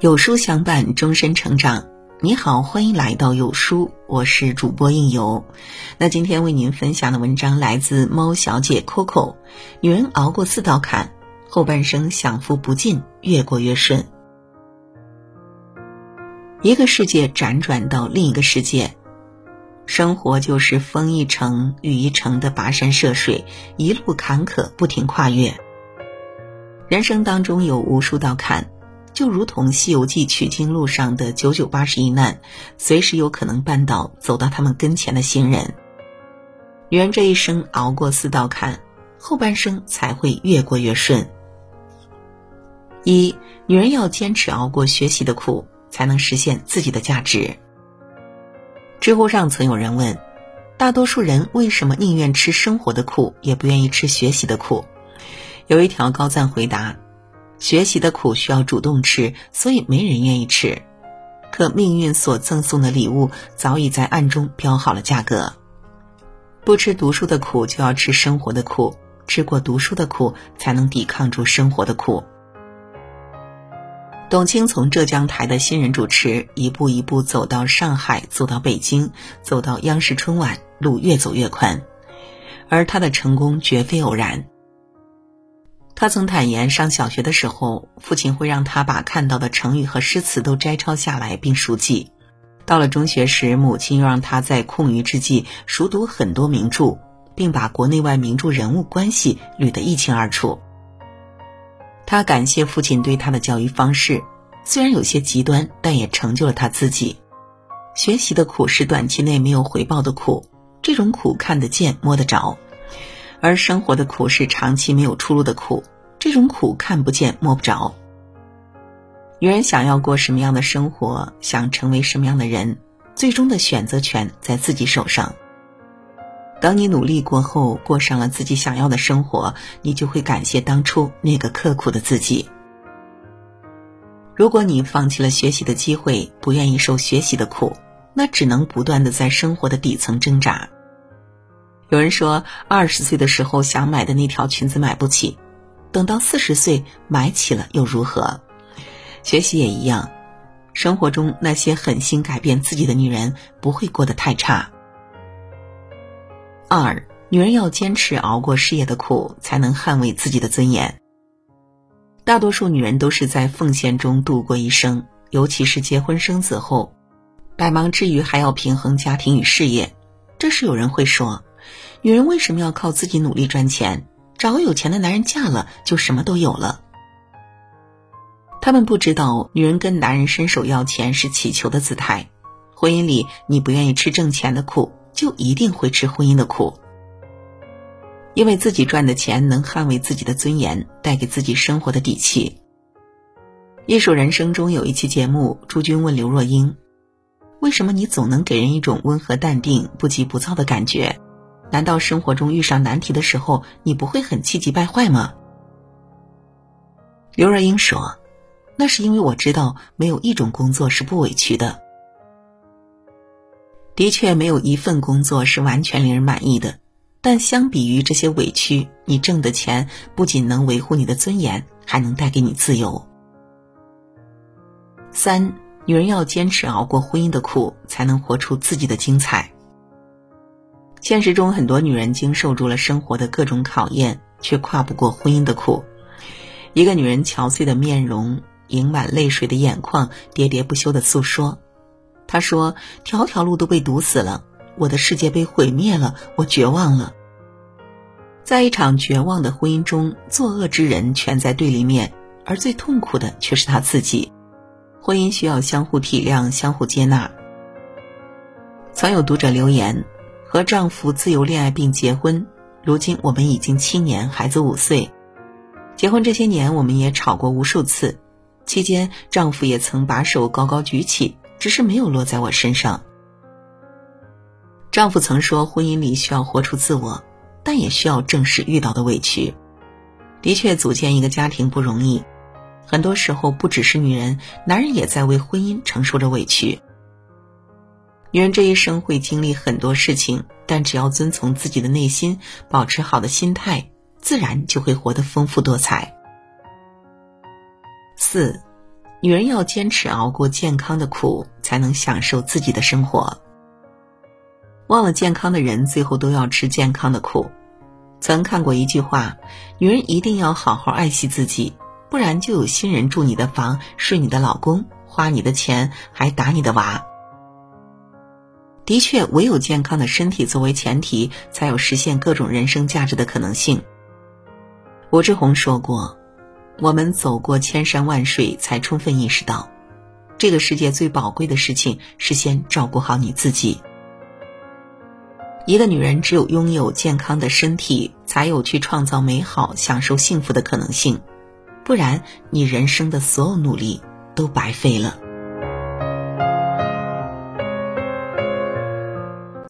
有书相伴，终身成长。你好，欢迎来到有书，我是主播应由。那今天为您分享的文章来自猫小姐 Coco。女人熬过四道坎，后半生享福不尽，越过越顺。一个世界辗转到另一个世界，生活就是风一程雨一程的跋山涉水，一路坎坷不停跨越。人生当中有无数道坎。就如同《西游记》取经路上的九九八十一难，随时有可能绊倒走到他们跟前的行人。女人这一生熬过四道坎，后半生才会越过越顺。一，女人要坚持熬过学习的苦，才能实现自己的价值。知乎上曾有人问：大多数人为什么宁愿吃生活的苦，也不愿意吃学习的苦？有一条高赞回答。学习的苦需要主动吃，所以没人愿意吃。可命运所赠送的礼物早已在暗中标好了价格。不吃读书的苦，就要吃生活的苦。吃过读书的苦，才能抵抗住生活的苦。董卿从浙江台的新人主持，一步一步走到上海，走到北京，走到央视春晚，路越走越宽。而她的成功绝非偶然。他曾坦言，上小学的时候，父亲会让他把看到的成语和诗词都摘抄下来并熟记；到了中学时，母亲又让他在空余之际熟读很多名著，并把国内外名著人物关系捋得一清二楚。他感谢父亲对他的教育方式，虽然有些极端，但也成就了他自己。学习的苦是短期内没有回报的苦，这种苦看得见、摸得着。而生活的苦是长期没有出路的苦，这种苦看不见摸不着。女人想要过什么样的生活，想成为什么样的人，最终的选择权在自己手上。等你努力过后，过上了自己想要的生活，你就会感谢当初那个刻苦的自己。如果你放弃了学习的机会，不愿意受学习的苦，那只能不断的在生活的底层挣扎。有人说，二十岁的时候想买的那条裙子买不起，等到四十岁买起了又如何？学习也一样，生活中那些狠心改变自己的女人不会过得太差。二，女人要坚持熬过事业的苦，才能捍卫自己的尊严。大多数女人都是在奉献中度过一生，尤其是结婚生子后，百忙之余还要平衡家庭与事业。这时有人会说。女人为什么要靠自己努力赚钱？找个有钱的男人嫁了就什么都有了。他们不知道，女人跟男人伸手要钱是乞求的姿态。婚姻里，你不愿意吃挣钱的苦，就一定会吃婚姻的苦。因为自己赚的钱能捍卫自己的尊严，带给自己生活的底气。艺术人生中有一期节目，朱军问刘若英：“为什么你总能给人一种温和淡定、不急不躁的感觉？”难道生活中遇上难题的时候，你不会很气急败坏吗？刘若英说：“那是因为我知道没有一种工作是不委屈的。的确，没有一份工作是完全令人满意的。但相比于这些委屈，你挣的钱不仅能维护你的尊严，还能带给你自由。”三，女人要坚持熬过婚姻的苦，才能活出自己的精彩。现实中，很多女人经受住了生活的各种考验，却跨不过婚姻的苦。一个女人憔悴的面容，盈满泪水的眼眶，喋喋不休的诉说：“她说，条条路都被堵死了，我的世界被毁灭了，我绝望了。在一场绝望的婚姻中，作恶之人全在对立面，而最痛苦的却是她自己。婚姻需要相互体谅，相互接纳。”曾有读者留言。和丈夫自由恋爱并结婚，如今我们已经七年，孩子五岁。结婚这些年，我们也吵过无数次，期间丈夫也曾把手高高举起，只是没有落在我身上。丈夫曾说，婚姻里需要活出自我，但也需要正视遇到的委屈。的确，组建一个家庭不容易，很多时候不只是女人，男人也在为婚姻承受着委屈。女人这一生会经历很多事情，但只要遵从自己的内心，保持好的心态，自然就会活得丰富多彩。四，女人要坚持熬过健康的苦，才能享受自己的生活。忘了健康的人，最后都要吃健康的苦。曾看过一句话：女人一定要好好爱惜自己，不然就有新人住你的房，睡你的老公，花你的钱，还打你的娃。的确，唯有健康的身体作为前提，才有实现各种人生价值的可能性。吴志红说过：“我们走过千山万水，才充分意识到，这个世界最宝贵的事情是先照顾好你自己。一个女人只有拥有健康的身体，才有去创造美好、享受幸福的可能性，不然你人生的所有努力都白费了。”